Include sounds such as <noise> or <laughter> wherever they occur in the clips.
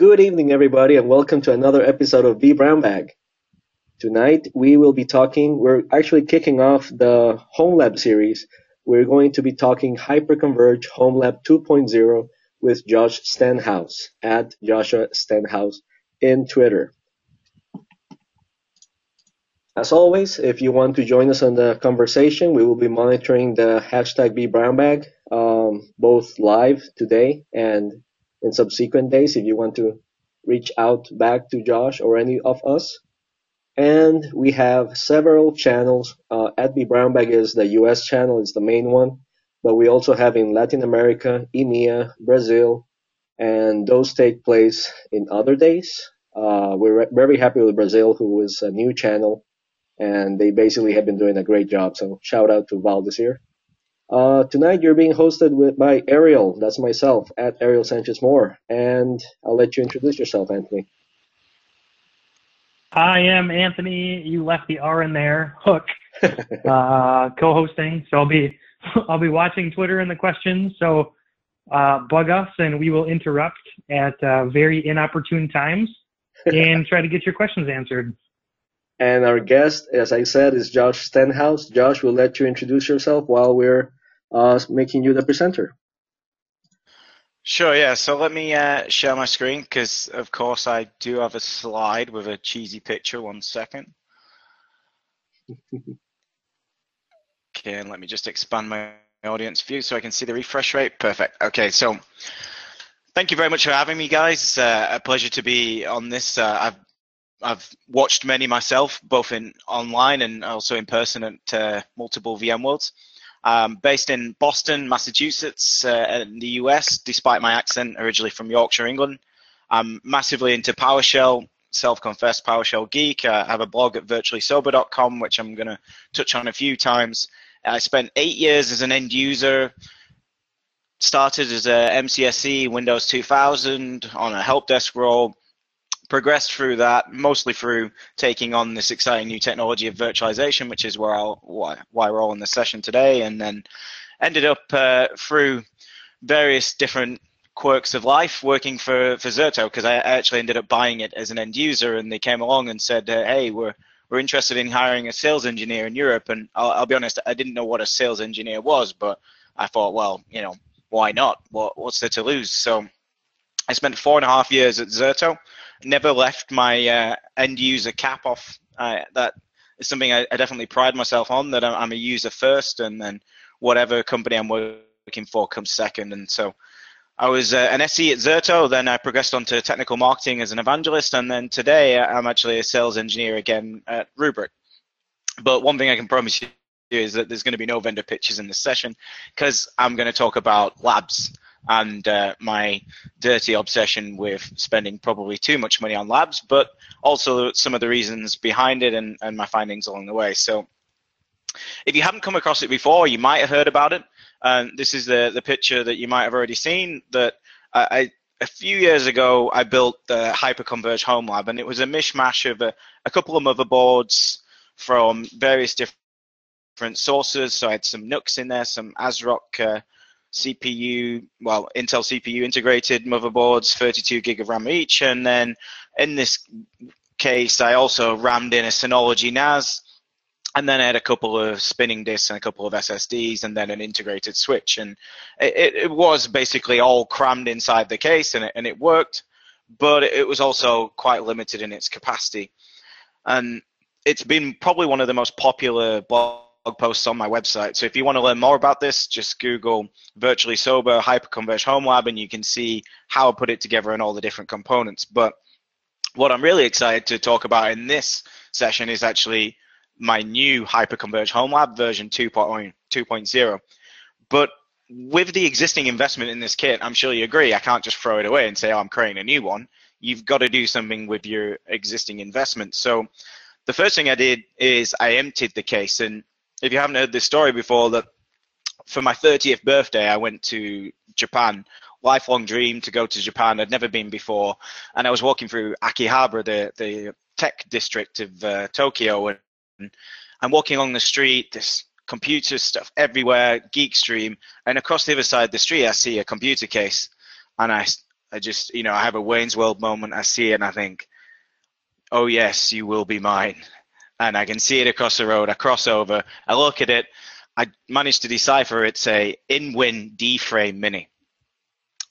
Good evening, everybody, and welcome to another episode of vBrownBag. Tonight, we will be talking, we're actually kicking off the Home Lab series. We're going to be talking Hyperconverge Home Lab 2.0 with Josh Stenhouse at Joshua Stenhouse in Twitter. As always, if you want to join us on the conversation, we will be monitoring the hashtag VBrownBag um, both live today and in subsequent days if you want to reach out back to Josh or any of us. And we have several channels. Uh, at vBrownBag is the US channel, it's the main one. But we also have in Latin America, EMEA, Brazil, and those take place in other days. Uh, we're very happy with Brazil, who is a new channel, and they basically have been doing a great job. So shout out to Valdez here. Uh, tonight you're being hosted with, by Ariel, that's myself, at Ariel Sanchez Mora, and I'll let you introduce yourself, Anthony. I am Anthony. You left the R in there. Hook, <laughs> uh, co-hosting. So I'll be <laughs> I'll be watching Twitter and the questions. So uh, bug us, and we will interrupt at uh, very inopportune times and <laughs> try to get your questions answered. And our guest, as I said, is Josh Stenhouse. Josh, we'll let you introduce yourself while we're uh, making you the presenter. Sure, yeah. So let me uh, share my screen because, of course, I do have a slide with a cheesy picture. One second. <laughs> okay, and let me just expand my audience view so I can see the refresh rate. Perfect. Okay, so thank you very much for having me, guys. It's uh, a pleasure to be on this. Uh, I've I've watched many myself, both in online and also in person at uh, multiple VMworlds. Um, based in Boston, Massachusetts, uh, in the US, despite my accent, originally from Yorkshire, England. I'm massively into PowerShell, self-confessed PowerShell geek. Uh, I have a blog at virtuallysober.com, which I'm going to touch on a few times. I spent eight years as an end user, started as a MCSE Windows 2000 on a help desk role, progressed through that mostly through taking on this exciting new technology of virtualization, which is where I'll, why, why we're all in the session today, and then ended up uh, through various different quirks of life working for, for Zerto because I actually ended up buying it as an end user and they came along and said, uh, hey, we're, we're interested in hiring a sales engineer in Europe. And I'll, I'll be honest, I didn't know what a sales engineer was, but I thought, well, you know, why not? What, what's there to lose? So I spent four and a half years at Zerto never left my uh, end user cap off. Uh, that is something I, I, definitely pride myself on. That I'm, a user first, and then whatever company I'm working for comes second. And so I was uh, an SE at Zerto. Then I progressed on to technical marketing as an evangelist, and then today I'm actually a sales engineer again at Rubrik. But one thing I can promise you is that there's going to be no vendor pitches in this session because I'm going to talk about labs and uh, my dirty obsession with spending probably too much money on labs, but also some of the reasons behind it and, and my findings along the way. So if you haven't come across it before, you might have heard about it. And this is the, the picture that you might have already seen that I, a few years ago, I built the Hyperconverge Home Lab, and it was a mishmash of a, a couple of motherboards from various different sources. So I had some NUCs in there, some ASRock uh, CPU, well, Intel CPU integrated motherboards, 32 gig of RAM each, and then in this case, I also rammed in a Synology NAS, and then I had a couple of spinning disks and a couple of SSDs, and then an integrated switch, and it, it was basically all crammed inside the case, and it, and it worked, but it was also quite limited in its capacity, and it's been probably one of the most popular posts on my website. So if you want to learn more about this, just Google Virtually Sober Hyperconverge Home Lab and you can see how I put it together and all the different components. But what I'm really excited to talk about in this session is actually my new Hyperconverge Home Lab version 2.0. But with the existing investment in this kit, I'm sure you agree, I can't just throw it away and say, oh, I'm creating a new one. You've got to do something with your existing investment. So the first thing I did is I emptied the case and if you haven't heard this story before, that for my 30th birthday, I went to Japan. Lifelong dream to go to Japan. I'd never been before, and I was walking through Akihabara, the the tech district of uh, Tokyo, and I'm walking along the street. This computer stuff everywhere, geek stream, and across the other side of the street, I see a computer case, and I I just, you know, I have a Wayne's World moment. I see it and I think, oh yes, you will be mine. And I can see it across the road. I cross over. I look at it. I managed to decipher it's a in-win D-frame mini.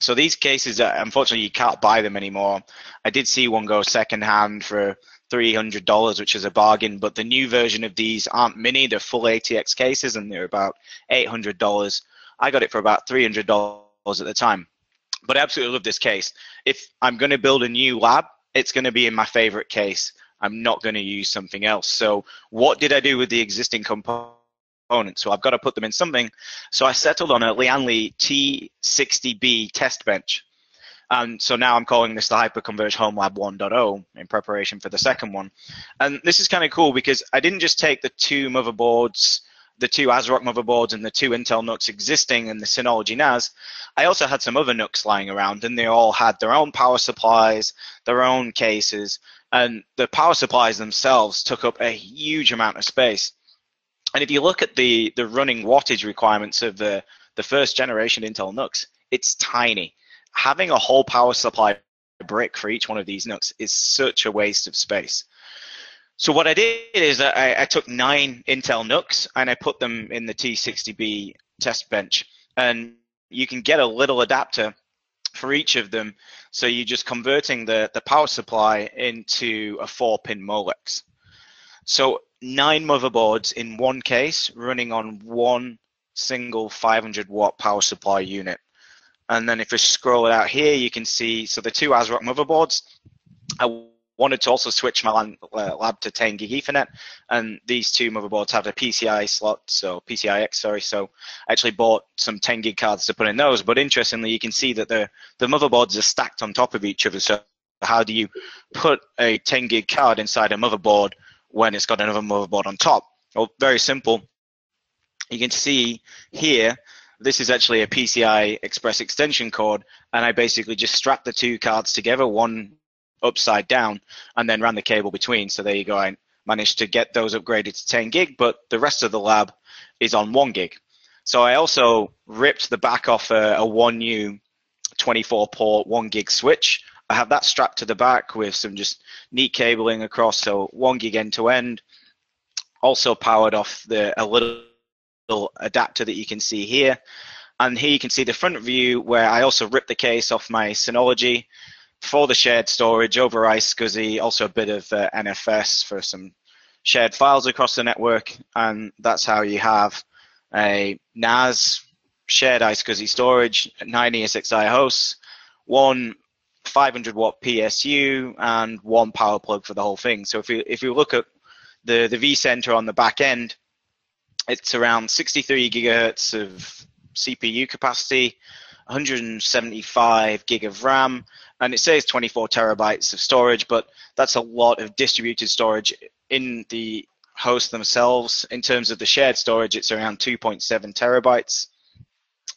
So these cases, uh, unfortunately, you can't buy them anymore. I did see one go secondhand for $300, which is a bargain, but the new version of these aren't mini, they're full ATX cases and they're about $800. I got it for about $300 at the time. But I absolutely love this case. If I'm going to build a new lab, it's going to be in my favorite case. I'm not going to use something else. So what did I do with the existing components? So I've got to put them in something. So I settled on a Lian T60B test bench. And so now I'm calling this the Hyperconverge Home Lab 1.0 in preparation for the second one. And this is kind of cool because I didn't just take the two motherboards, the two ASRock motherboards and the two Intel NUCs existing in the Synology NAS. I also had some other NUCs lying around and they all had their own power supplies, their own cases, and the power supplies themselves took up a huge amount of space. And if you look at the, the running wattage requirements of the, the first generation Intel NUCs, it's tiny having a whole power supply brick for each one of these NUCs is such a waste of space. So what I did is I, I took nine Intel NUCs and I put them in the T60B test bench. And you can get a little adapter for each of them. So you're just converting the, the power supply into a four pin Molex. So nine motherboards in one case running on one single 500 watt power supply unit. And then if we scroll it out here, you can see, so the two ASRock motherboards, I wanted to also switch my uh, lab to 10 gig Ethernet, and these two motherboards have a PCI slot, so PCIX, sorry, so I actually bought some 10 gig cards to put in those, but interestingly, you can see that the, the motherboards are stacked on top of each other, so how do you put a 10 gig card inside a motherboard when it's got another motherboard on top? Well, very simple. You can see here this is actually a PCI Express extension cord, and I basically just strap the two cards together, one upside down, and then ran the cable between. So there you go. I managed to get those upgraded to 10 gig, but the rest of the lab is on one gig. So I also ripped the back off a, a one U 24 port one gig switch. I have that strapped to the back with some just neat cabling across, so one gig end to end. Also powered off the a little adapter that you can see here. And here you can see the front view where I also ripped the case off my Synology for the shared storage over iSCSI, also a bit of uh, NFS for some shared files across the network. And that's how you have a NAS shared iSCSI storage, nine ESXi hosts, one 500 watt PSU, and one power plug for the whole thing. So if you if you look at the the vCenter on the back end, it's around 63 gigahertz of CPU capacity, 175 gig of RAM, and it says 24 terabytes of storage, but that's a lot of distributed storage in the host themselves. In terms of the shared storage, it's around 2.7 terabytes.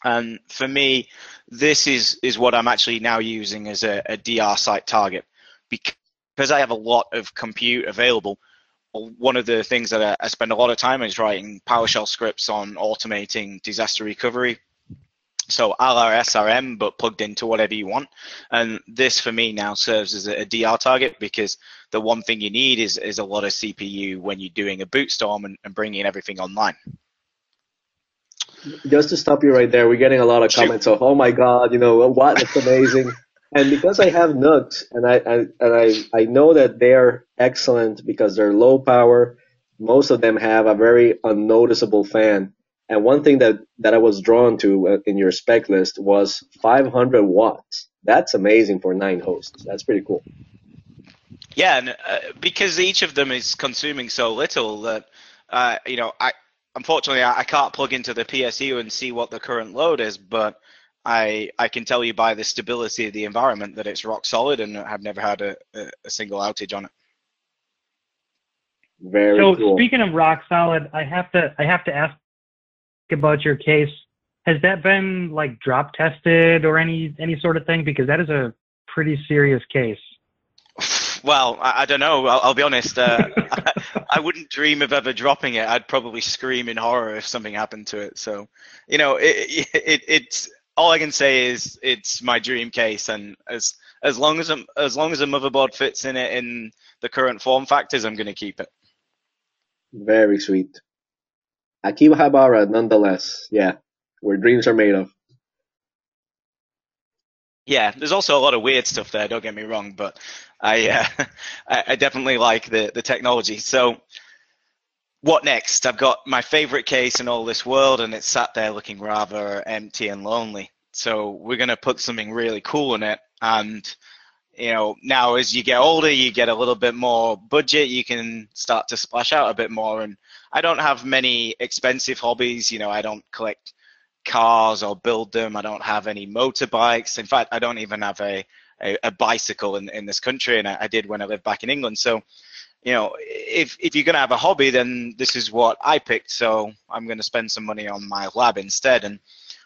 And for me, this is, is what I'm actually now using as a, a DR site target. Because I have a lot of compute available, one of the things that I, I spend a lot of time is writing PowerShell scripts on automating disaster recovery. So a la SRM, but plugged into whatever you want. And this for me now serves as a, DR target because the one thing you need is, is a lot of CPU when you're doing a boot storm and, and bringing everything online. Just to stop you right there, we're getting a lot of comments of, "Oh my God, you know what? It's amazing." <laughs> and because I have NUCs and I, I and I, I know that they're excellent because they're low power. Most of them have a very unnoticeable fan. And one thing that, that I was drawn to uh, in your spec list was 500 watts. That's amazing for nine hosts. That's pretty cool. Yeah, and uh, because each of them is consuming so little that uh, you know, I unfortunately I, I can't plug into the PSU and see what the current load is, but I I can tell you by the stability of the environment that it's rock solid and I've never had a, a, a single outage on it. Very so cool. speaking of rock solid, I have to I have to ask about your case. Has that been like drop tested or any any sort of thing? Because that is a pretty serious case. Well, I, I don't know. I'll, I'll be honest. Uh, <laughs> I, I, wouldn't dream of ever dropping it. I'd probably scream in horror if something happened to it. So, you know, it, it, it's all I can say is it's my dream case, and as as long as I'm, as long as a motherboard fits in it in the current form factors, I'm going to keep it. Very sweet. Akihabara, nonetheless. Yeah, where dreams are made of. Yeah, there's also a lot of weird stuff there. Don't get me wrong, but I uh, <laughs> I definitely like the the technology. So, what next? I've got my favorite case in all this world, and it's sat there looking rather empty and lonely. So we're gonna put something really cool in it, and you know now as you get older, you get a little bit more budget. You can start to splash out a bit more. And I don't have many expensive hobbies. You know, I don't collect cars or build them. I don't have any motorbikes. In fact, I don't even have a, a, a bicycle in, in this country, and I, I, did when I lived back in England. So, you know, if, if you're going to have a hobby, then this is what I picked. So I'm going to spend some money on my lab instead. And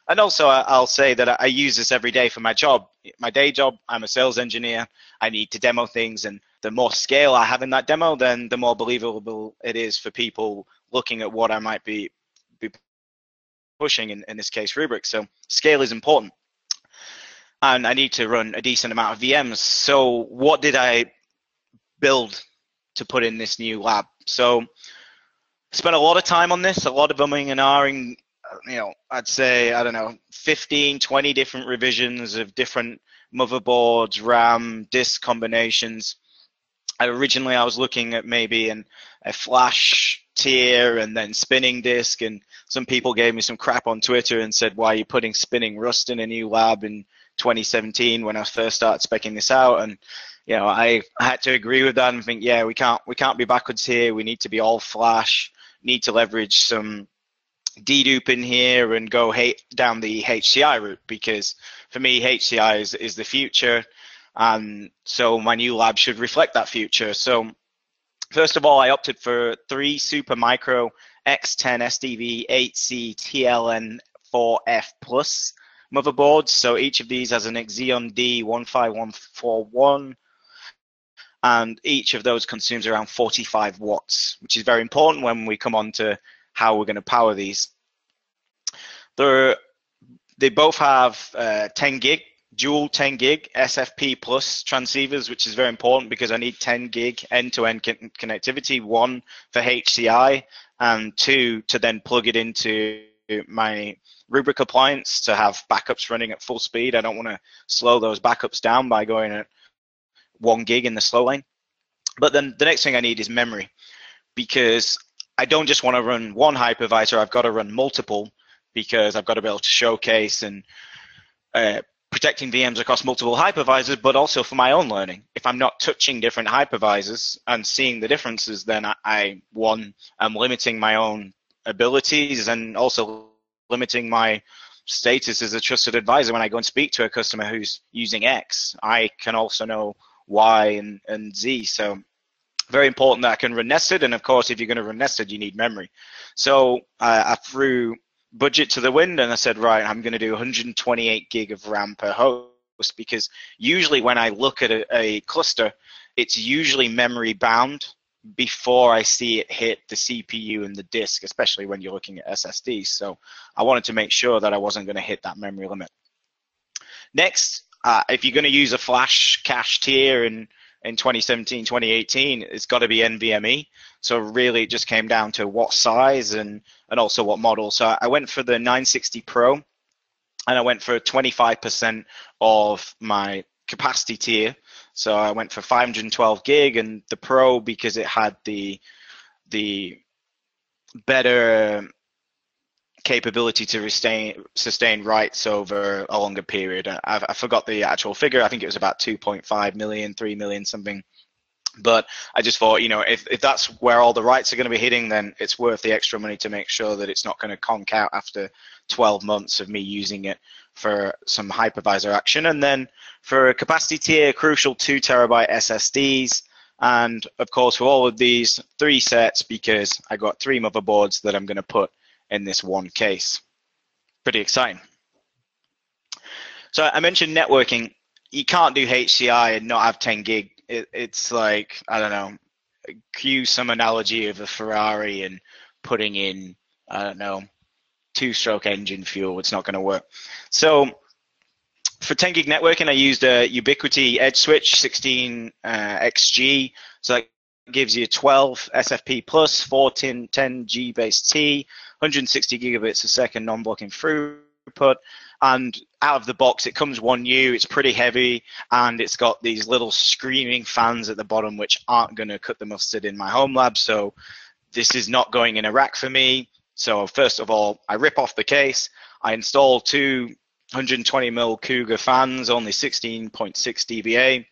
and also, I'll say that I use this every day for my job. My day job, I'm a sales engineer. I need to demo things, and the more scale I have in that demo, then the more believable it is for people looking at what I might be pushing in, in this case Rubrik. So scale is important. And I need to run a decent amount of VMs. So what did I build to put in this new lab? So spent a lot of time on this, a lot of umming and ahhing, you know, I'd say, I don't know, 15, 20 different revisions of different motherboards, RAM, disk combinations. I, originally, I was looking at maybe an, a flash tier and then spinning disk and some people gave me some crap on twitter and said why are you putting spinning rust in a new lab in 2017 when i first started specking this out and you know i, had to agree with that and think yeah we can't we can't be backwards here we need to be all flash need to leverage some dedupe in here and go down the hci route because for me hci is, is the future and so my new lab should reflect that future so First of all, I opted for three Supermicro X10 SDV 8C TLN4F Plus motherboards. So each of these has an Xeon D-1541 and each of those consumes around 45 watts, which is very important when we come on to how we're going to power these. They're, they both have uh, 10 gig dual 10 gig SFP plus transceivers, which is very important because I need 10 gig end-to-end connectivity. One for HCI, and two to then plug it into my Rubrik appliance to have backups running at full speed. I don't want to slow those backups down by going at one gig in the slow lane. But then the next thing I need is memory because I don't just want to run one hypervisor. I've got to run multiple because I've got to be able to showcase and uh, protecting VMs across multiple hypervisors, but also for my own learning. If I'm not touching different hypervisors and seeing the differences, then I, I one, am limiting my own abilities and also limiting my status as a trusted advisor when I go and speak to a customer who's using X. I can also know Y and, and Z. So very important that I can run nested. And of course, if you're going to run nested, you need memory. So uh, I threw budget to the wind and I said, right, I'm going to do 128 gig of RAM per host because usually when I look at a, a cluster, it's usually memory bound before I see it hit the CPU and the disk, especially when you're looking at SSDs. So I wanted to make sure that I wasn't going to hit that memory limit. Next, uh, if you're going to use a flash cache tier in, in 2017, 2018, it's got to be NVMe. So really, it just came down to what size and and also what model. So I went for the 960 Pro, and I went for 25% of my capacity tier. So I went for 512 gig, and the Pro because it had the the better capability to sustain sustain writes over a longer period. I, I forgot the actual figure. I think it was about 2.5 million, 3 million, something but I just thought, you know, if, if that's where all the rights are going to be hitting, then it's worth the extra money to make sure that it's not going to conk out after 12 months of me using it for some hypervisor action. And then for a capacity tier, crucial two terabyte SSDs. And of course, for all of these three sets, because I got three motherboards that I'm going to put in this one case. Pretty exciting. So I mentioned networking. You can't do HCI and not have 10 gig it, it's like I don't know, use some analogy of a Ferrari and putting in I don't know two-stroke engine fuel. It's not going to work. So for 10 gig networking, I used a Ubiquiti Edge Switch 16 uh, XG. So that gives you 12 SFP plus, 14, 10 G base T, 160 gigabits a second non-blocking throughput. And out of the box, it comes one U. It's pretty heavy, and it's got these little screaming fans at the bottom, which aren't going to cut the mustard in my home lab. So this is not going in a rack for me. So first of all, I rip off the case. I install two 120 mil Cougar fans, only 16.6 dBA.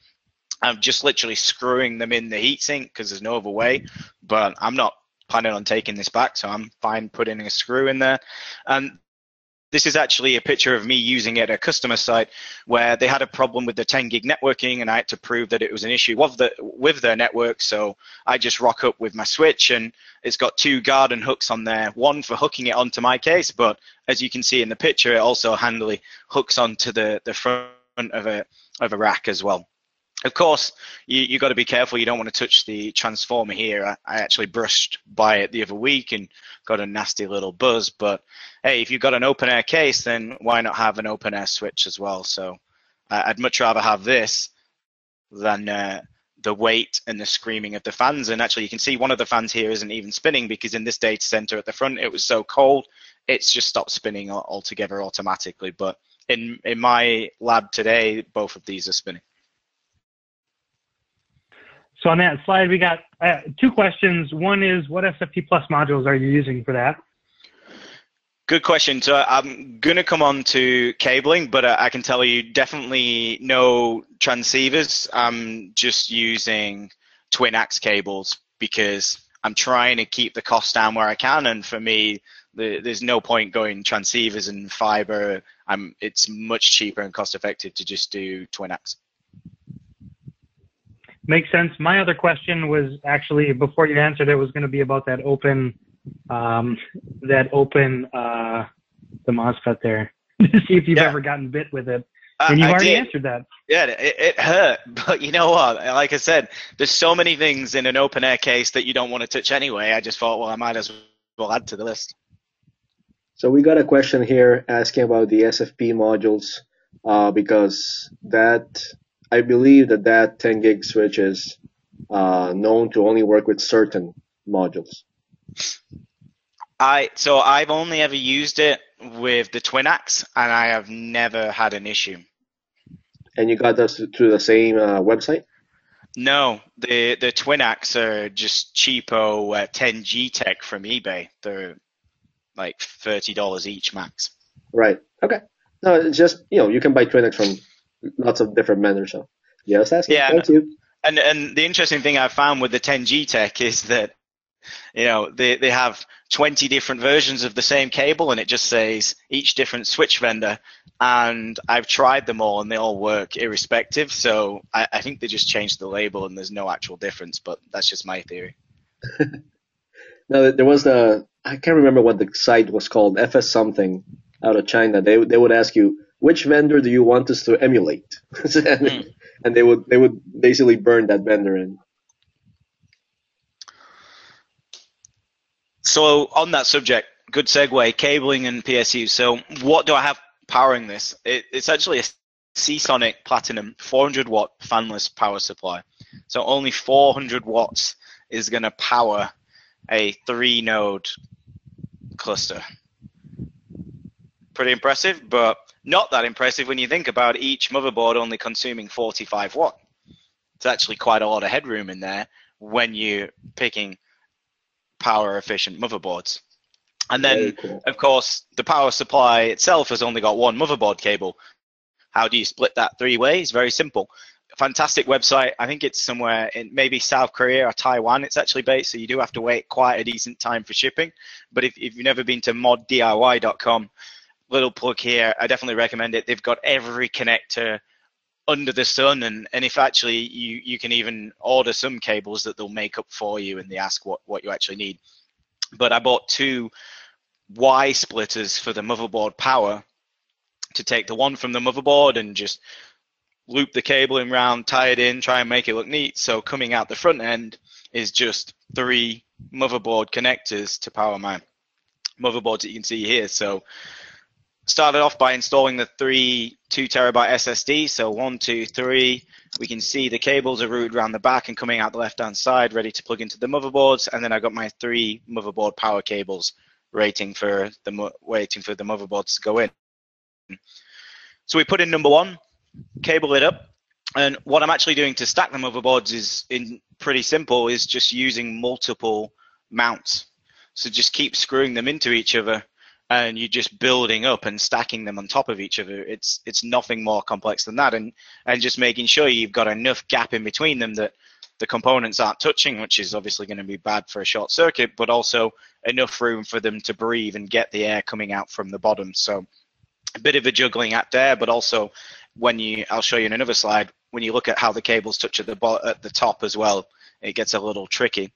I'm just literally screwing them in the heatsink because there's no other way. But I'm not planning on taking this back, so I'm fine putting a screw in there. And this is actually a picture of me using it at a customer site where they had a problem with the 10 gig networking and I had to prove that it was an issue with, the, with their network. So I just rock up with my switch and it's got two garden hooks on there, one for hooking it onto my case, but as you can see in the picture, it also handily hooks onto the, the front of a, of a rack as well. Of course, you, you got to be careful. You don't want to touch the transformer here. I, I, actually brushed by it the other week and got a nasty little buzz. But hey, if you've got an open air case, then why not have an open air switch as well? So uh, I'd much rather have this than uh, the weight and the screaming of the fans. And actually, you can see one of the fans here isn't even spinning because in this data center at the front, it was so cold, it's just stopped spinning altogether automatically. But in in my lab today, both of these are spinning. So on that slide, we got uh, two questions. One is, what SFP Plus modules are you using for that? Good question. So I'm going to come on to cabling, but I can tell you definitely no transceivers. I'm just using twinax cables because I'm trying to keep the cost down where I can. And for me, the, there's no point going transceivers and fiber. I'm, it's much cheaper and cost effective to just do twinax. Makes sense. My other question was actually before you answered it was going to be about that open, um, that open, uh, the MOSFET there <laughs> to see if you've yeah. ever gotten bit with it. Uh, and you've already did. answered that. Yeah, it, it hurt, <laughs> but you know what? Like I said, there's so many things in an open air case that you don't want to touch anyway. I just thought, well, I might as well add to the list. So we got a question here asking about the SFP modules uh, because that I believe that that 10 gig switch is uh, known to only work with certain modules. I so I've only ever used it with the Twinax, and I have never had an issue. And you got this through the same uh, website? No, the the Twinax are just cheapo uh, 10Gtek from eBay. They're like thirty dollars each max. Right. Okay. No, it's just you know you can buy Twinax from lots of different vendors. So yes, asking. Yeah, Thank you. And and the interesting thing I've found with the 10Gtek is that you know they, they have 20 different versions of the same cable and it just says each different switch vendor and i've tried them all and they all work irrespective so i, I think they just changed the label and there's no actual difference but that's just my theory <laughs> no there was the i can't remember what the site was called fs something out of china they, they would ask you which vendor do you want us to emulate? and, <laughs> mm. and, they would they would basically burn that vendor in. So on that subject, good segue, cabling and PSU. So what do I have powering this? It, it's actually a Seasonic Platinum 400 watt fanless power supply. So only 400 watts is going to power a three node cluster. Pretty impressive, but not that impressive when you think about each motherboard only consuming 45 watt. It's actually quite a lot of headroom in there when you're picking power efficient motherboards. And then, cool. of course, the power supply itself has only got one motherboard cable. How do you split that three ways? Very simple. Fantastic website. I think it's somewhere in maybe South Korea or Taiwan. It's actually based, so you do have to wait quite a decent time for shipping. But if, if you've never been to moddiy.com, little plug here. I definitely recommend it. They've got every connector under the sun and, and if actually you, you can even order some cables that they'll make up for you and they ask what, what you actually need. But I bought two Y splitters for the motherboard power to take the one from the motherboard and just loop the cabling round, tie it in, try and make it look neat. So coming out the front end is just three motherboard connectors to power mine. motherboards that you can see here. So started off by installing the three two terabyte SSD. So one, two, three. We can see the cables are routed around the back and coming out the left hand side, ready to plug into the motherboards. And then I got my three motherboard power cables waiting for the waiting for the motherboards to go in. So we put in number one, cable it up, and what I'm actually doing to stack the motherboards is in pretty simple, is just using multiple mounts. So just keep screwing them into each other and you're just building up and stacking them on top of each other. It's it's nothing more complex than that, and and just making sure you've got enough gap in between them that the components aren't touching, which is obviously going to be bad for a short circuit, but also enough room for them to breathe and get the air coming out from the bottom. So a bit of a juggling act there, but also when you, I'll show you in another slide, when you look at how the cables touch at the at the top as well, it gets a little tricky.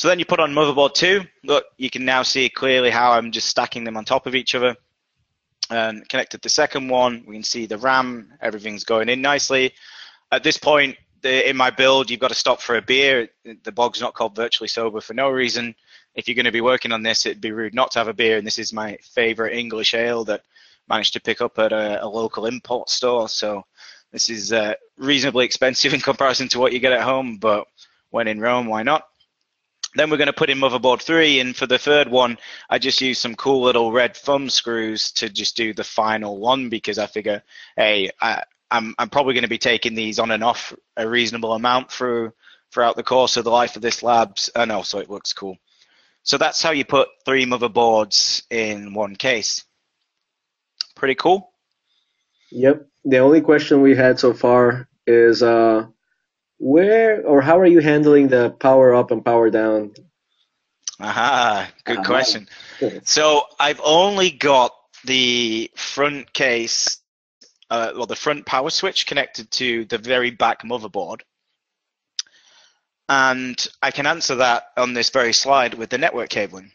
So then you put on motherboard two. Look, you can now see clearly how I'm just stacking them on top of each other. And connected the second one, we can see the RAM, everything's going in nicely. At this point, the, in my build, you've got to stop for a beer. The bog's not called virtually sober for no reason. If you're going to be working on this, it'd be rude not to have a beer. And this is my favorite English ale that managed to pick up at a, a local import store. So this is uh, reasonably expensive <laughs> in comparison to what you get at home, but when in Rome, why not? Then we're going to put in motherboard three, and for the third one, I just use some cool little red thumb screws to just do the final one because I figure, hey, I, I'm I'm probably going to be taking these on and off a reasonable amount through throughout the course of the life of this labs, and also it looks cool. So that's how you put three motherboards in one case. Pretty cool. Yep. The only question we had so far is uh, where or how are you handling the power up and power down? Aha, good question. <laughs> So I've only got the front case, uh, well, the front power switch connected to the very back motherboard. And I can answer that on this very slide with the network cabling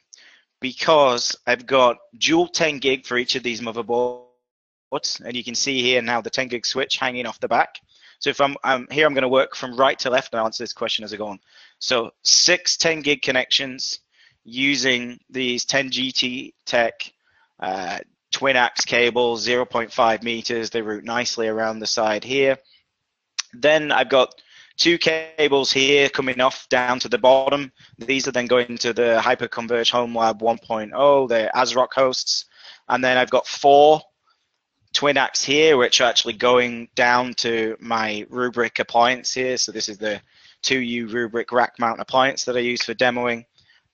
because I've got dual 10 gig for each of these motherboards. And you can see here now the 10 gig switch hanging off the back. So if I'm, I'm here, I'm going to work from right to left and answer this question as I go on. So six 10 gig connections using these 10 GT Tech uh, twinax cables, 0.5 meters. They route nicely around the side here. Then I've got two cables here coming off down to the bottom. These are then going to the Hyperconverge Home Lab 1.0, the ASRock hosts. And then I've got four twinax here, which are actually going down to my Rubrik appliance here. So this is the 2U Rubrik rack mount appliance that I use for demoing.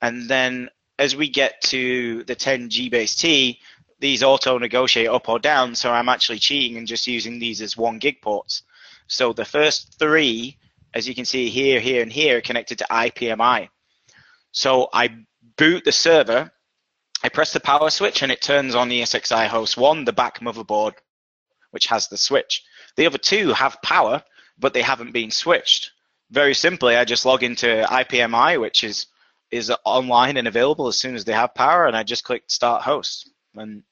And then as we get to the 10G base T, these auto negotiate up or down. So I'm actually cheating and just using these as one gig ports. So the first three, as you can see here, here, and here, connected to IPMI. So I boot the server I press the power switch and it turns on ESXi host 1, the back motherboard, which has the switch. The other two have power, but they haven't been switched. Very simply, I just log into IPMI, which is is online and available as soon as they have power, and I just click start host, and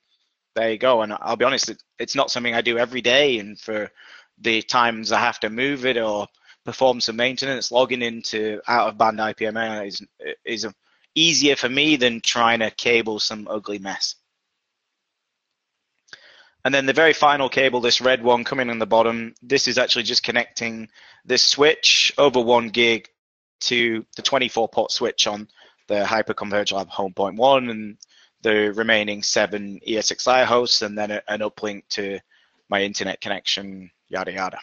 there you go. And I'll be honest, it, it's not something I do every day, and for the times I have to move it or perform some maintenance, logging into out of band IPMI is is a easier for me than trying to cable some ugly mess. And then the very final cable, this red one coming on the bottom, this is actually just connecting this switch over one gig to the 24 port switch on the Hyperconverge Lab Home Point 1 and the remaining seven ESXi hosts and then an uplink to my internet connection, yada yada.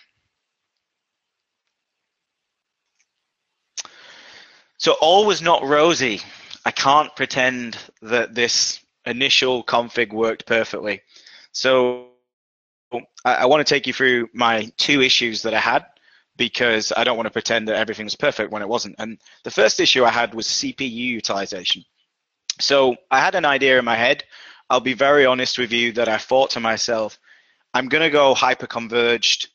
So all was not rosy. I can't pretend that this initial config worked perfectly. So I, I want to take you through my two issues that I had because I don't want to pretend that everything was perfect when it wasn't. And the first issue I had was CPU utilization. So I had an idea in my head. I'll be very honest with you that I thought to myself, I'm going to go hyper-converged.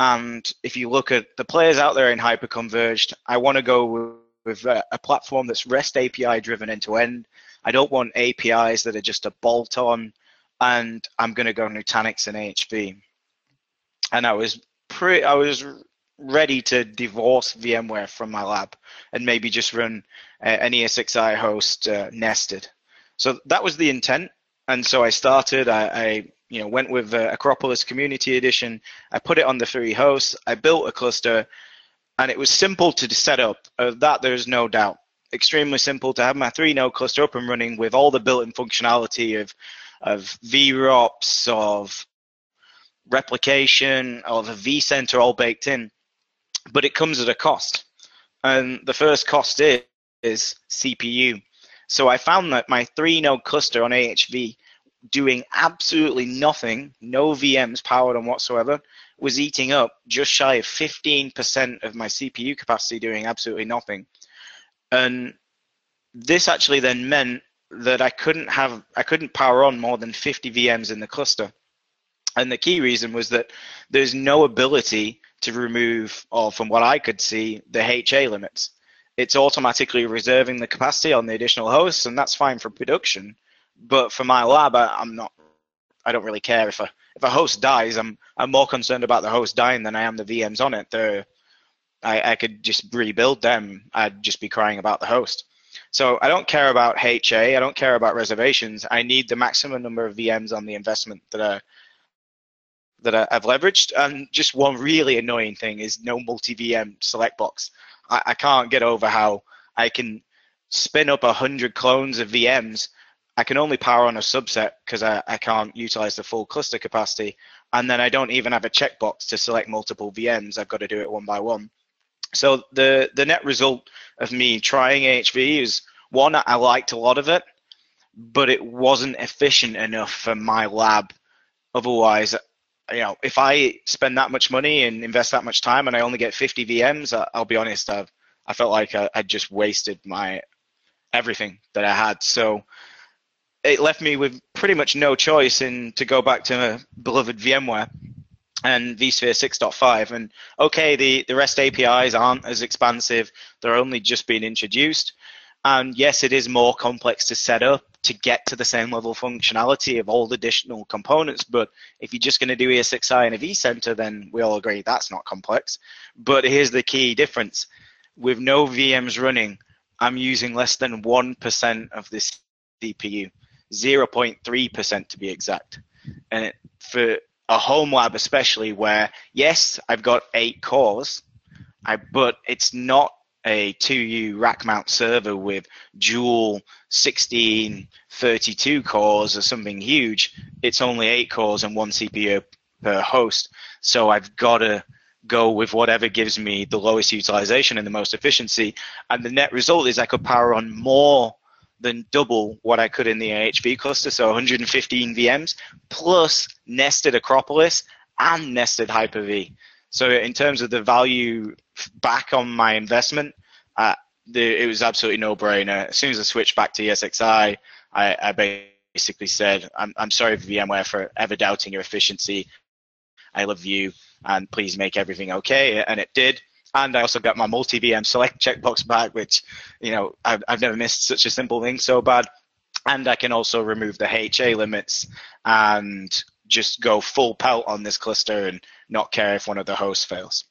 And if you look at the players out there in hyper-converged, I want to go with a, a platform that's REST API driven end to end. I don't want APIs that are just a bolt on, and I'm going to go Nutanix and AHV. And I was pretty, I was ready to divorce VMware from my lab and maybe just run uh, an ESXi host uh, nested. So that was the intent. And so I started, I, I you know, went with uh, Acropolis Community Edition. I put it on the three hosts. I built a cluster, and it was simple to set up. Of that, there's no doubt. Extremely simple to have my three node cluster up and running with all the built-in functionality of of VROPS, of replication, of a vCenter all baked in. But it comes at a cost, and the first cost is, is CPU. So I found that my three node cluster on AHV doing absolutely nothing, no VMs powered on whatsoever, was eating up just shy of 15% of my CPU capacity doing absolutely nothing. And this actually then meant that I couldn't have I couldn't power on more than 50 VMs in the cluster. And the key reason was that there's no ability to remove, or from what I could see, the HA limits. It's automatically reserving the capacity on the additional hosts, and that's fine for production. But for my lab, I, am not. I don't really care if a if a host dies. I'm I'm more concerned about the host dying than I am the VMs on it. The I, I could just rebuild them. I'd just be crying about the host. So I don't care about HA. I don't care about reservations. I need the maximum number of VMs on the investment that I that I, have leveraged. And just one really annoying thing is no multi VM select box. I, I can't get over how I can spin up a hundred clones of VMs I can only power on a subset because I, I can't utilize the full cluster capacity. And then I don't even have a checkbox to select multiple VMs. I've got to do it one by one. So the, the net result of me trying AHV is one, I liked a lot of it, but it wasn't efficient enough for my lab. Otherwise, you know, if I spend that much money and invest that much time and I only get 50 VMs, I'll be honest, I've, I felt like I, I just wasted my everything that I had. So it left me with pretty much no choice in to go back to beloved VMware and vSphere 6.5. And okay, the, the REST APIs aren't as expansive. They're only just being introduced. And yes, it is more complex to set up to get to the same level of functionality of all the additional components. But if you're just going to do ESXi and a vCenter, then we all agree that's not complex. But here's the key difference. With no VMs running, I'm using less than 1% of this CPU. 0.3% to be exact. And it, for a home lab, especially where, yes, I've got eight cores, I, but it's not a 2U rack mount server with dual 16, 32 cores or something huge. It's only eight cores and one CPU per host. So I've got to go with whatever gives me the lowest utilization and the most efficiency. And the net result is I could power on more than double what I could in the AHV cluster, so 115 VMs plus nested Acropolis and nested Hyper-V. So in terms of the value back on my investment, uh, the, it was absolutely no-brainer. As soon as I switched back to ESXi, I, I basically said, I'm, I'm sorry VMware for ever doubting your efficiency. I love you, and please make everything okay. And it did and I also got my multi-VM select checkbox back, which, you know, I've, I've never missed such a simple thing so bad. And I can also remove the HA limits and just go full pelt on this cluster and not care if one of the hosts fails.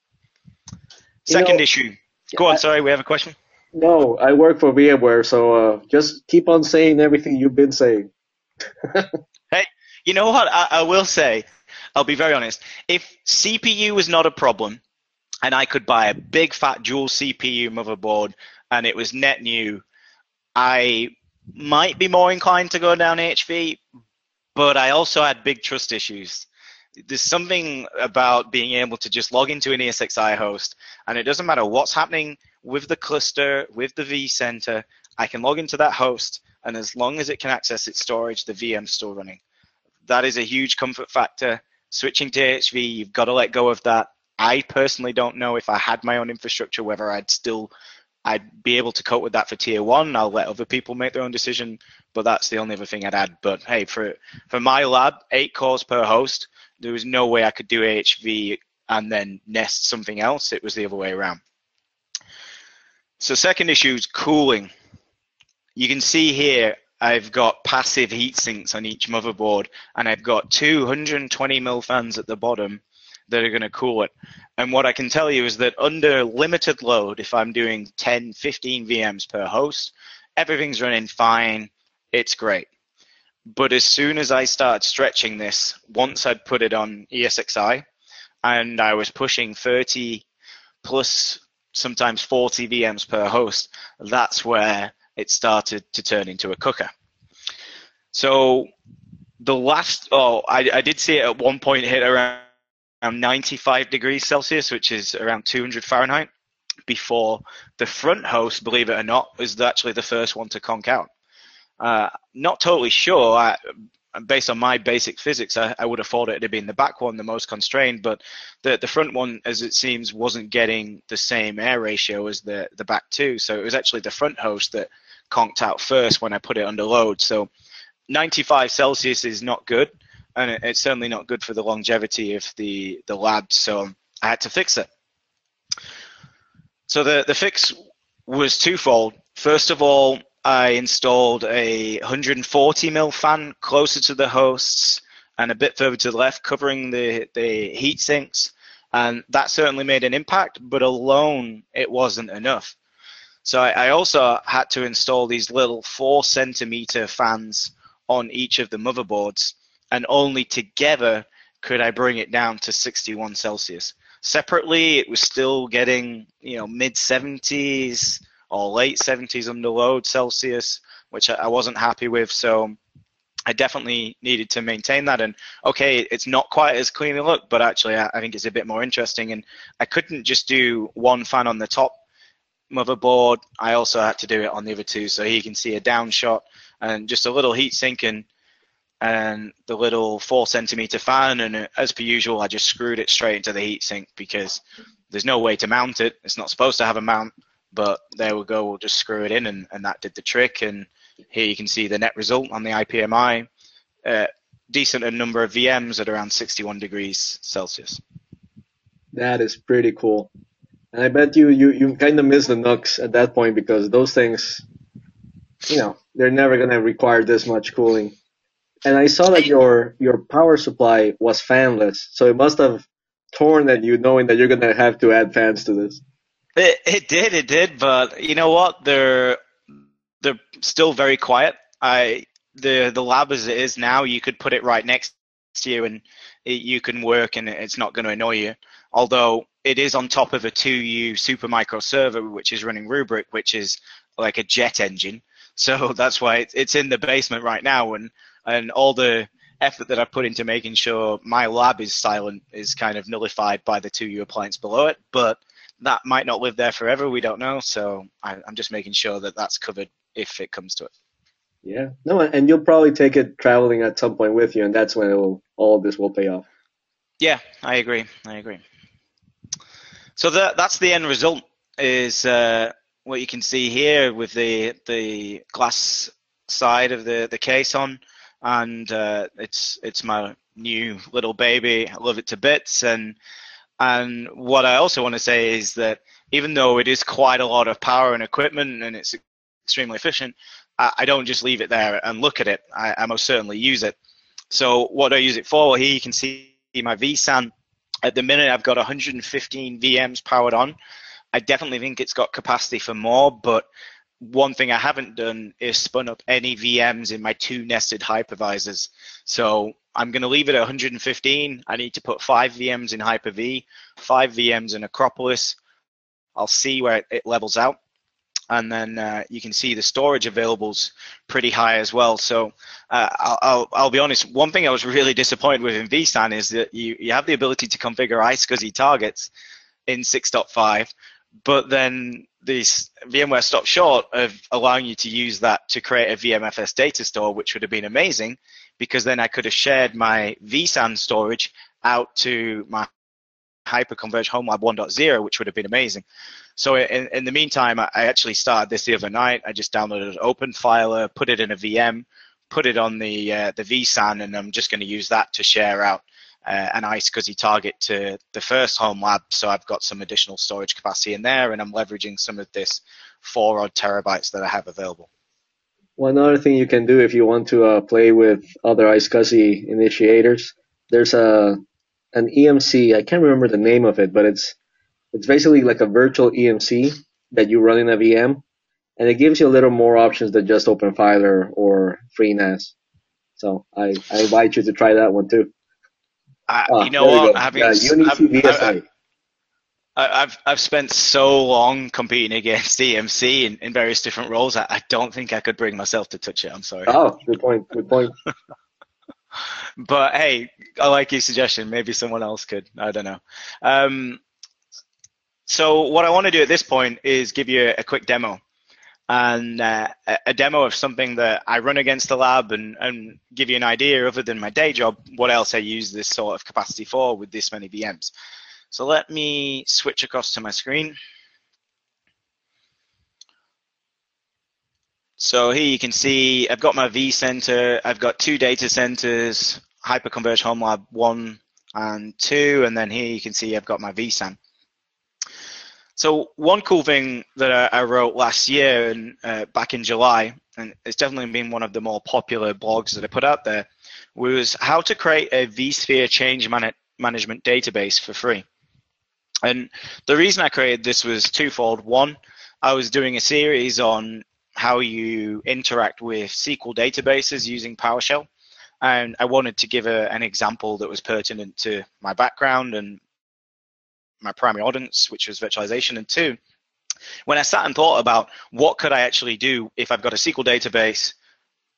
Second you know, issue. Go on, sorry, we have a question. No, I work for VMware, so uh, just keep on saying everything you've been saying. <laughs> hey, you know what? I, I will say, I'll be very honest. If CPU was not a problem, and I could buy a big fat dual CPU motherboard and it was net new, I might be more inclined to go down HV, but I also had big trust issues. There's something about being able to just log into an ESXi host, and it doesn't matter what's happening with the cluster, with the vCenter, I can log into that host, and as long as it can access its storage, the VM's still running. That is a huge comfort factor. Switching to HV, you've got to let go of that I personally don't know if I had my own infrastructure whether I'd still I'd be able to cope with that for tier one. I'll let other people make their own decision, but that's the only other thing I'd add. But hey, for for my lab, eight cores per host, there was no way I could do HV and then nest something else. It was the other way around. So second issue is cooling. You can see here I've got passive heat sinks on each motherboard, and I've got 220 mil fans at the bottom that are going to cool it. And what I can tell you is that under limited load, if I'm doing 10, 15 VMs per host, everything's running fine. it's great. But as soon as I started stretching this, once I'd put it on ESXi, and I was pushing 30 plus sometimes 40 VMs per host, that's where it started to turn into a cooker. So the last, oh, I, I did see it at one point hit around, around 95 degrees Celsius, which is around 200 Fahrenheit, before the front host, believe it or not, was actually the first one to conk out. Uh, not totally sure. I, based on my basic physics, I, I, would have thought it had been the back one the most constrained, but the the front one, as it seems, wasn't getting the same air ratio as the the back two. So it was actually the front host that conked out first when I put it under load. So 95 Celsius is not good, and it, it's certainly not good for the longevity of the the lab. So I had to fix it. So the the fix was twofold. First of all, I installed a 140 mil fan closer to the hosts and a bit further to the left, covering the, the heat sinks. And that certainly made an impact, but alone it wasn't enough. So I, I also had to install these little four centimeter fans on each of the motherboards, and only together could I bring it down to 61 Celsius. Separately, it was still getting, you know, mid 70s, or late 70s under load Celsius, which I wasn't happy with. So I definitely needed to maintain that. And okay, it's not quite as clean a look, but actually I, think it's a bit more interesting. And I couldn't just do one fan on the top motherboard. I also had to do it on the other two. So you can see a down shot and just a little heat sink and and the little four centimeter fan. And as per usual, I just screwed it straight into the heatsink because there's no way to mount it. It's not supposed to have a mount. But there we go, we'll just screw it in and, and that did the trick. And here you can see the net result on the IPMI. Uh, decent number of VMs at around 61 degrees Celsius. That is pretty cool. And I bet you, you, you kind of miss the NUCs at that point because those things, you know, they're never going to require this much cooling. And I saw that your your power supply was fanless, so it must have torn at you knowing that you're to have to add fans to this. It, it did, it did, but you know what? They're they're still very quiet. I the the lab as it is now, you could put it right next to you and it, you can work and it's not going to annoy you. Although it is on top of a 2U Supermicro server, which is running Rubrik, which is like a jet engine. So <laughs> that's why it's in the basement right now, and and all the effort that I put into making sure my lab is silent is kind of nullified by the 2U appliance below it. But that might not live there forever. We don't know. So I, am just making sure that that's covered if it comes to it. Yeah. No, and you'll probably take it traveling at some point with you, and that's when will, all of this will pay off. Yeah, I agree. I agree. So that that's the end result. Is uh, what you can see here with the the glass side of the the case on, and uh, it's it's my new little baby. I love it to bits, and and what I also want to say is that even though it is quite a lot of power and equipment and it's extremely efficient, I, I don't just leave it there and look at it. I, I, most certainly use it. So what I use it for, Well, here you can see my vSAN. At the minute, I've got 115 VMs powered on. I definitely think it's got capacity for more, but one thing I haven't done is spun up any VMs in my two nested hypervisors. So I'm going to leave it at 115. I need to put five VMs in Hyper-V, five VMs in Acropolis. I'll see where it levels out. And then uh, you can see the storage available is pretty high as well. So uh, I'll, I'll, I'll, be honest, one thing I was really disappointed with in vSAN is that you, you have the ability to configure iSCSI targets in 6.5, but then this VMware stopped short of allowing you to use that to create a VMFS data store, which would have been amazing because then I could have shared my vSAN storage out to my Hyperconverged Home Lab 1.0, which would have been amazing. So in, in the meantime, I actually started this the other night. I just downloaded an OpenFiler, put it in a VM, put it on the uh, the vSAN, and I'm just going to use that to share out uh, an iSCSI target to the first home lab. So I've got some additional storage capacity in there, and I'm leveraging some of this four odd terabytes that I have available. One other thing you can do if you want to uh, play with other iSCSI initiators, there's a an EMC. I can't remember the name of it, but it's it's basically like a virtual EMC that you run in a VM, and it gives you a little more options than just OpenFiler or FreeNAS. So I, I invite you to try that one too. Uh, ah, you know what? Having, yeah, Unity VSA. I, have I've spent so long competing against <laughs> EMC in, in various different roles. I, I don't think I could bring myself to touch it. I'm sorry. Oh, good point. Good point. <laughs> but hey, I like your suggestion. Maybe someone else could. I don't know. Um, so what I want to do at this point is give you a quick demo and uh, a demo of something that I run against the lab and, and give you an idea other than my day job, what else I use this sort of capacity for with this many VMs. So let me switch across to my screen. So here you can see I've got my vCenter, I've got two data centers, Hyperconverged Home Lab 1 and 2, and then here you can see I've got my vSAN. So one cool thing that I, I wrote last year and uh, back in July, and it's definitely been one of the more popular blogs that I put out there, was how to create a vSphere change man management database for free. And the reason I created this was twofold. One, I was doing a series on how you interact with SQL databases using PowerShell. And I wanted to give a, an example that was pertinent to my background and my primary audience, which was virtualization. And two, when I sat and thought about what could I actually do if I've got a SQL database,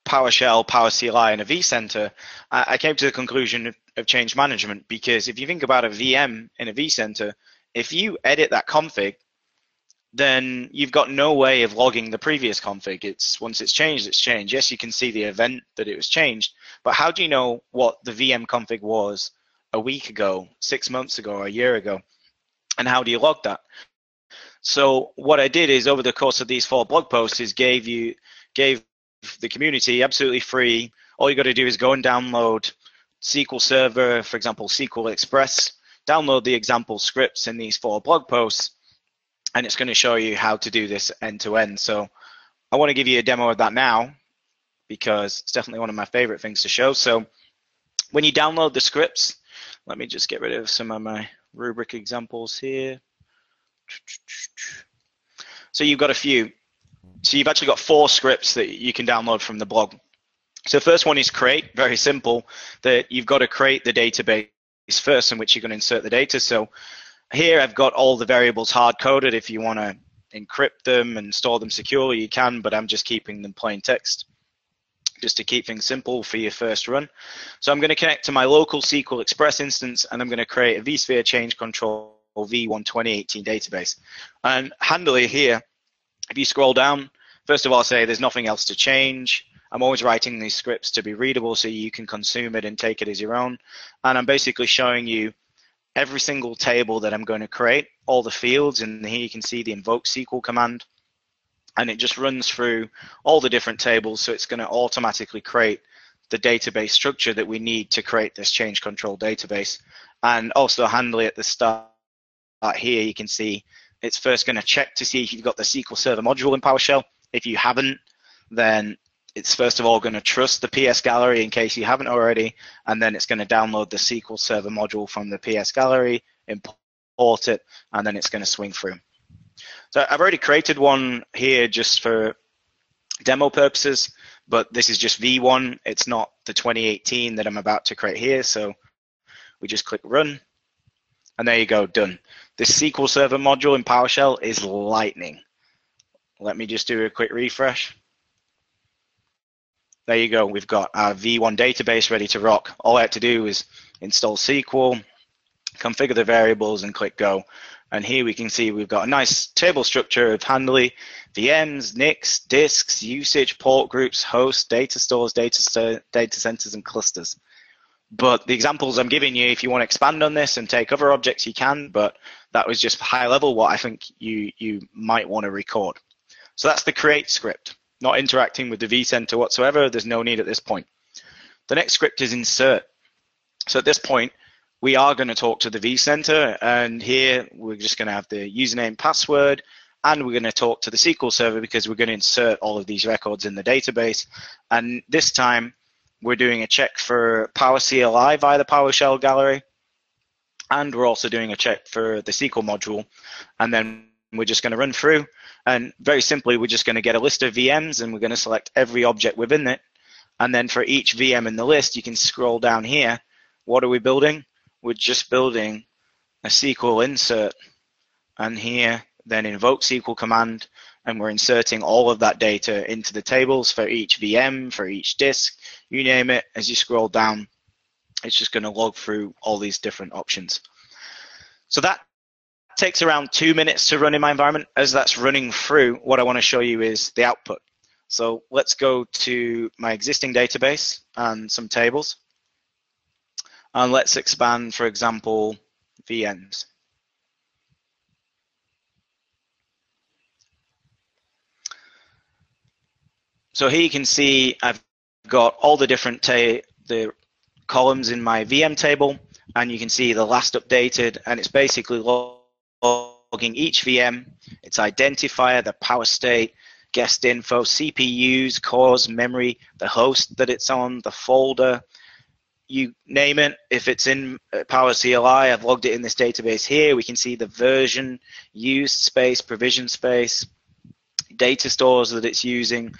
PowerShell, PowerCLI, and a vCenter, I, I came to the conclusion of, of change management because if you think about a VM in a vCenter, if you edit that config, then you've got no way of logging the previous config. It's once it's changed, it's changed. Yes, you can see the event that it was changed, but how do you know what the VM config was a week ago, six months ago, or a year ago? And how do you log that? So what I did is over the course of these four blog posts is gave you gave the community absolutely free. All you got to do is go and download SQL Server, for example, SQL Express, download the example scripts in these four blog posts, and it's going to show you how to do this end to end. So I want to give you a demo of that now because it's definitely one of my favorite things to show. So when you download the scripts, let me just get rid of some of my Rubrik examples here. So you've got a few. So you've actually got four scripts that you can download from the blog. So first one is create, very simple, that you've got to create the database first in which you're going to insert the data. So here I've got all the variables hard-coded. If you want to encrypt them and store them securely, you can, but I'm just keeping them plain text just to keep things simple for your first run. So I'm going to connect to my local SQL Express instance and I'm going to create a vSphere change control v1 2018 database. And handily here, if you scroll down, first of all, say there's nothing else to change. I'm always writing these scripts to be readable so you can consume it and take it as your own. And I'm basically showing you every single table that I'm going to create, all the fields, and here you can see the invoke SQL command and it just runs through all the different tables. So it's going to automatically create the database structure that we need to create this change control database. And also handily at the start here, you can see it's first going to check to see if you've got the SQL Server module in PowerShell. If you haven't, then it's first of all going to trust the PS gallery in case you haven't already, and then it's going to download the SQL Server module from the PS gallery, import it, and then it's going to swing through. So I've already created one here just for demo purposes, but this is just V1. It's not the 2018 that I'm about to create here. So we just click run and there you go, done. This SQL Server module in PowerShell is lightning. Let me just do a quick refresh. There you go, we've got our V1 database ready to rock. All I have to do is install SQL, configure the variables and click go. And here we can see we've got a nice table structure of handily VMs, NICs, disks, usage, port groups, hosts, data stores, data, data centers, and clusters. But the examples I'm giving you, if you want to expand on this and take other objects, you can, but that was just high level what I think you, you might want to record. So that's the create script, not interacting with the vCenter whatsoever. There's no need at this point. The next script is insert. So at this point, we are going to talk to the vCenter, and here we're just going to have the username, password, and we're going to talk to the SQL Server because we're going to insert all of these records in the database. And this time, we're doing a check for PowerCLI via the PowerShell gallery, and we're also doing a check for the SQL module, and then we're just going to run through. And very simply, we're just going to get a list of VMs and we're going to select every object within it. And then for each VM in the list, you can scroll down here. What are we building? We're just building a SQL insert. And here, then invoke SQL command, and we're inserting all of that data into the tables for each VM, for each disk, you name it. As you scroll down, it's just going to log through all these different options. So that takes around two minutes to run in my environment. As that's running through, what I want to show you is the output. So let's go to my existing database and some tables. And let's expand, for example, VMs. So here you can see I've got all the different the columns in my VM table, and you can see the last updated, and it's basically logging each VM, its identifier, the power state, guest info, CPUs, cores, memory, the host that it's on, the folder, you name it. If it's in uh, PowerCLI, I've logged it in this database here. We can see the version, used space, provision space, data stores that it's using,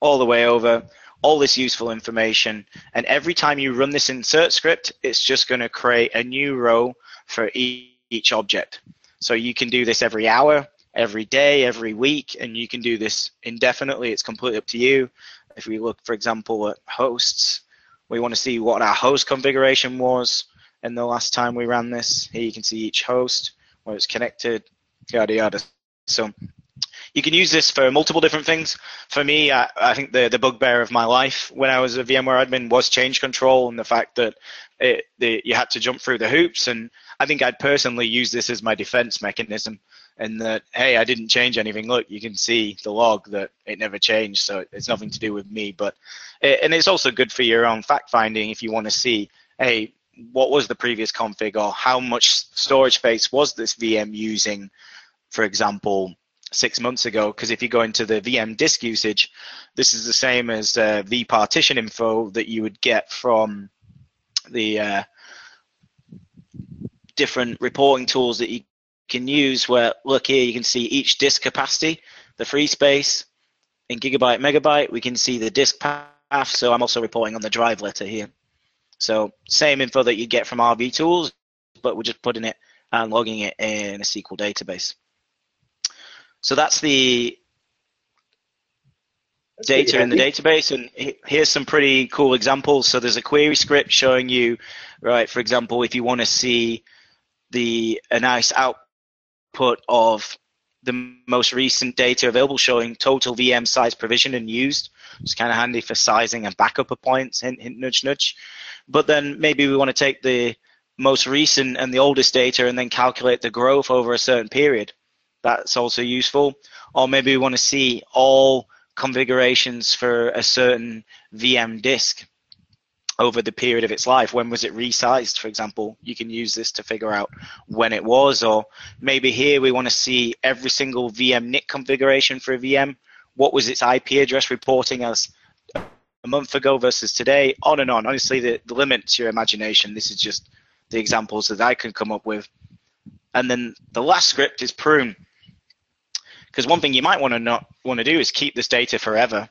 all the way over, all this useful information. And every time you run this insert script, it's just going to create a new row for each object. So you can do this every hour, every day, every week, and you can do this indefinitely. It's completely up to you. If we look, for example, at hosts, we want to see what our host configuration was in the last time we ran this. Here you can see each host, where it's connected, yada yada. So you can use this for multiple different things. For me, I, I, think the, the bugbear of my life when I was a VMware admin was change control and the fact that it, the, you had to jump through the hoops. And I think I'd personally use this as my defense mechanism. And that, hey, I didn't change anything. Look, you can see the log that it never changed. So it's nothing to do with me. But and it's also good for your own fact finding if you want to see, hey, what was the previous config or how much storage space was this VM using, for example, six months ago because if you go into the VM disk usage, this is the same as uh, partition info that you would get from the uh, different reporting tools that you can use where look here you can see each disk capacity, the free space in gigabyte megabyte, we can see the disk path so I'm also reporting on the drive letter here. So same info that you get from RVTools but we're just putting it and logging it in a SQL database. So that's the that's data in the database and here's some pretty cool examples so there's a query script showing you right for example if you want to see the a nice output of the most recent data available showing total VM size provision and used. It's kind of handy for sizing and backup points hint hint nudge nudge. But then maybe we want to take the most recent and the oldest data and then calculate the growth over a certain period. That's also useful. Or maybe we want to see all configurations for a certain VM disk over the period of its life. When was it resized, for example? You can use this to figure out when it was. Or maybe here we want to see every single VM NIC configuration for a VM. What was its IP address reporting as a month ago versus today? On and on. Honestly, the, the limit to your imagination. This is just the examples that I can come up with. And then the last script is prune. Because one thing you might want to not want to do is keep this data forever.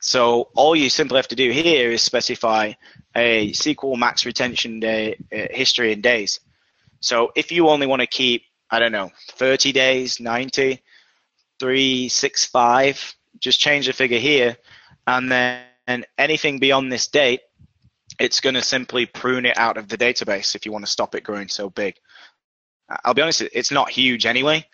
So all you simply have to do here is specify a SQL max retention day uh, history in days. So if you only want to keep, I don't know, 30 days, 90, 365, just change the figure here, and then anything beyond this date, it's going to simply prune it out of the database if you want to stop it growing so big. I'll be honest, it's not huge anyway,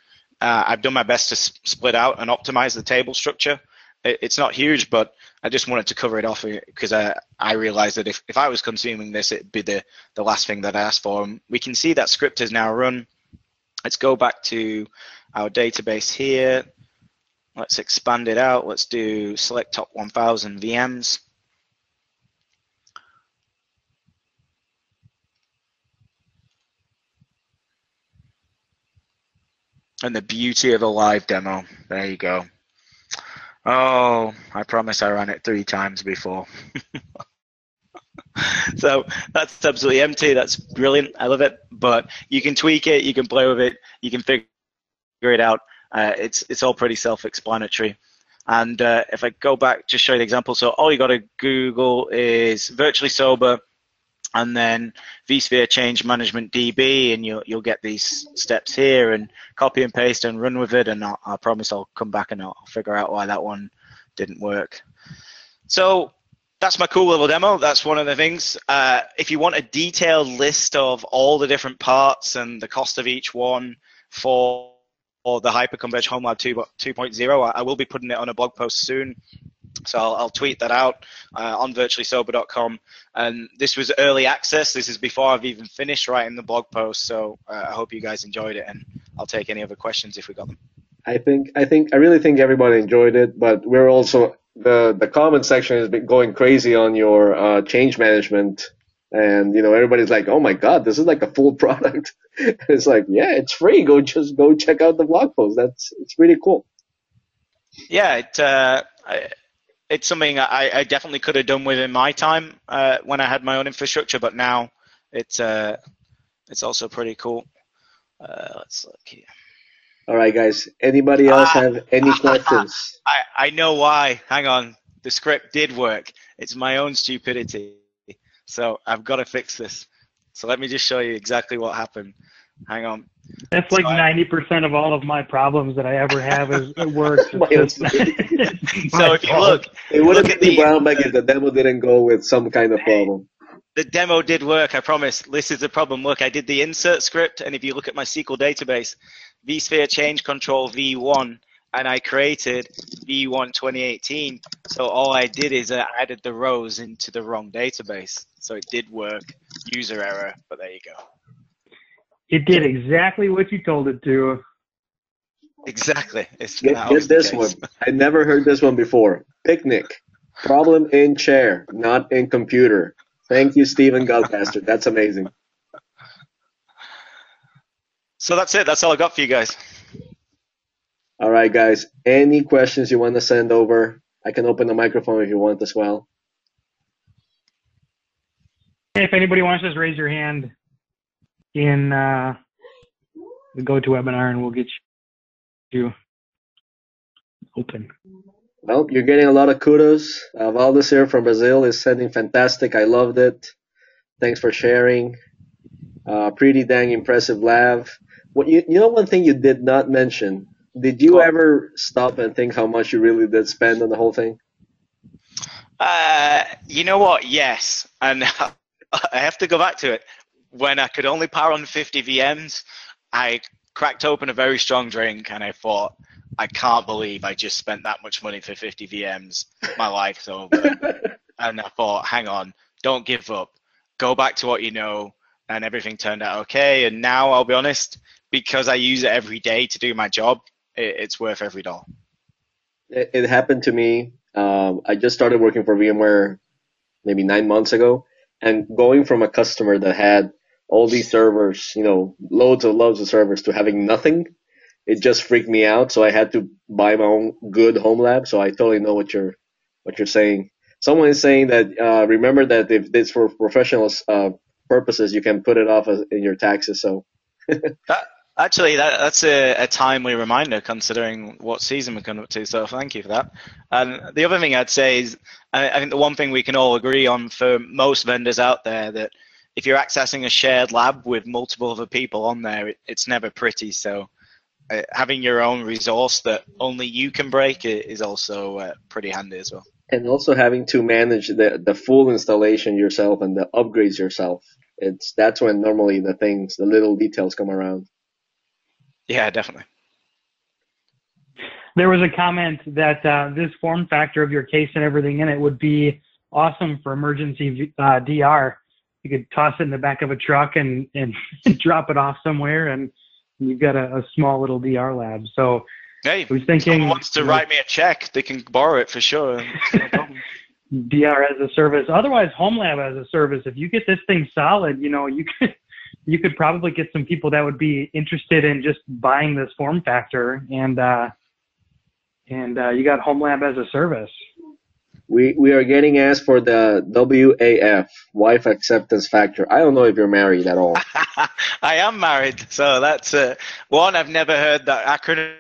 uh, I've done my best to split out and optimize the table structure. It, it's not huge, but I just wanted to cover it off because I, I realized that if, if I was consuming this, it'd be the, the last thing that I asked for. And we can see that script is now run. Let's go back to our database here. Let's expand it out. Let's do select top 1000 VMs. And the beauty of a live demo. There you go. Oh, I promise I ran it three times before. <laughs> so that's absolutely empty. That's brilliant. I love it. But you can tweak it. You can play with it. You can figure it out. Uh, it's it's all pretty self-explanatory. And uh, if I go back, just show you the example. So all you got to Google is virtuallysober, and then vSphere Change Management DB, and you'll you'll get these steps here, and copy and paste and run with it. And I'll, I promise I'll come back and I'll figure out why that one didn't work. So that's my cool little demo. That's one of the things. Uh, if you want a detailed list of all the different parts and the cost of each one for or the Hyperconverged Home Lab 2, 2.0. I will be putting it on a blog post soon. So I'll, I'll tweet that out uh, on virtuallysober.com. And this was early access. This is before I've even finished writing the blog post. So uh, I hope you guys enjoyed it, and I'll take any other questions if we got them. I think I think I really think everybody enjoyed it, but we're also the the comment section has been going crazy on your uh, change management and you know everybody's like oh my god this is like a full <laughs> product <laughs> it's like yeah it's free go just go check out the blog post that's it's really cool yeah it uh, I, it's something I, I definitely could have done within my time uh, when I had my own infrastructure but now it's uh, it's also pretty cool. Uh, let's look here. All right guys. Anybody else ah, have any <laughs> questions? I, I know why. Hang on. The script did work. It's my own stupidity. So I've got to fix this. So let me just show you exactly what happened. Hang on. That's like ninety percent of all of my problems that I ever have is it works. <laughs> <laughs> so if you look, it wouldn't look vBrownBag if the demo didn't go with some kind of problem. The demo did work, I promise. This is the problem. Look, I did the insert script, and if you look at my SQL database, vSphere change control v1 and I created V1 2018. So all I did is I added the rows into the wrong database. So it did work, user error, but there you go. It did exactly what you told it to. Exactly. It's get, get this one. I never heard this one before. Picnic. Problem in chair, not in computer. Thank you, Stephen Godcaster. That's amazing. So that's it. That's all I got for you guys. All right, guys. Any questions you want to send over? I can open the microphone if you want as well. If anybody wants to just raise your hand in uh, the GoToWebinar and we'll get you open. Well, you're getting a lot of kudos. Uh, Valdez here from Brazil is sending fantastic. I loved it. Thanks for sharing. Uh, pretty dang impressive lab. What you, you know one thing you did not mention did you ever stop and think how much you really did spend on the whole thing? Uh, you know what? Yes, and <laughs> I have to go back to it. When I could only power on 50 VMs, I cracked open a very strong drink and I thought, I can't believe I just spent that much money for 50 VMs. My <laughs> life's over. and I thought, hang on, don't give up. Go back to what you know. And everything turned out okay. And now I'll be honest, because I use it every day to do my job, it, it's worth every dollar. It, it happened to me. Um, I just started working for VMware maybe nine months ago, and going from a customer that had all these servers, you know, loads and loads of servers, to having nothing, it just freaked me out. So I had to buy my own good home lab. So I totally know what you're what you're saying. Someone is saying that uh, remember that if it's for professional uh, purposes, you can put it off in your taxes. So <laughs> that Actually, that, that's a, a, timely reminder considering what season we're coming up to. So thank you for that. And the other thing I'd say is, I, I think the one thing we can all agree on for most vendors out there that if you're accessing a shared lab with multiple other people on there, it, it's never pretty. So uh, having your own resource that only you can break is also uh, pretty handy as well. And also having to manage the, the full installation yourself and the upgrades yourself. It's that's when normally the things, the little details come around. Yeah, definitely. There was a comment that uh, this form factor of your case and everything in it would be awesome for emergency uh, DR. You could toss it in the back of a truck and, and <laughs> drop it off somewhere, and you've got a, a small little DR lab. So hey, I was thinking, someone wants to write me a check, they can borrow it for sure. <laughs> DR as a service. Otherwise, home lab as a service. If you get this thing solid, you know you could <laughs> you could probably get some people that would be interested in just buying this form factor and uh, and uh, you got home lab as a service we we are getting asked for the WAF wife acceptance factor i don't know if you're married at all <laughs> i am married so that's uh, one i've never heard that acronym.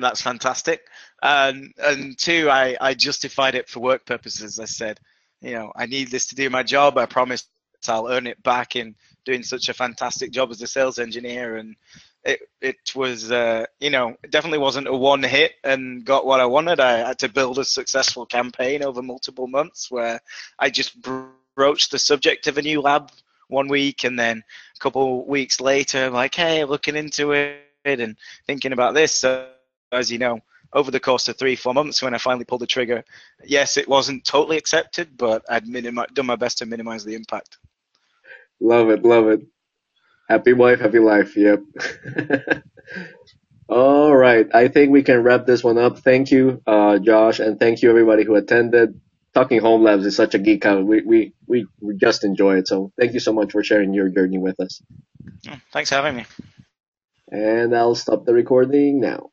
That's fantastic. And and two, I I justified it for work purposes. I said, you know, I need this to do my job. I promise I'll earn it back in doing such a fantastic job as a sales engineer. And it it was uh, you know definitely wasn't a one hit and got what I wanted. I had to build a successful campaign over multiple months where I just broached the subject of a new lab one week and then a couple weeks later like hey looking into it and thinking about this. So as you know over the course of three four months when I finally pulled the trigger yes it wasn't totally accepted but I'd minimi- done my best to minimize the impact. Love it love it Happy wife, happy life. Yep. <laughs> All right. I think we can wrap this one up. Thank you, uh, Josh, and thank you everybody who attended. Talking Home Labs is such a geek out. We, we, we, we just enjoy it. So thank you so much for sharing your journey with us. Thanks for having me. And I'll stop the recording now.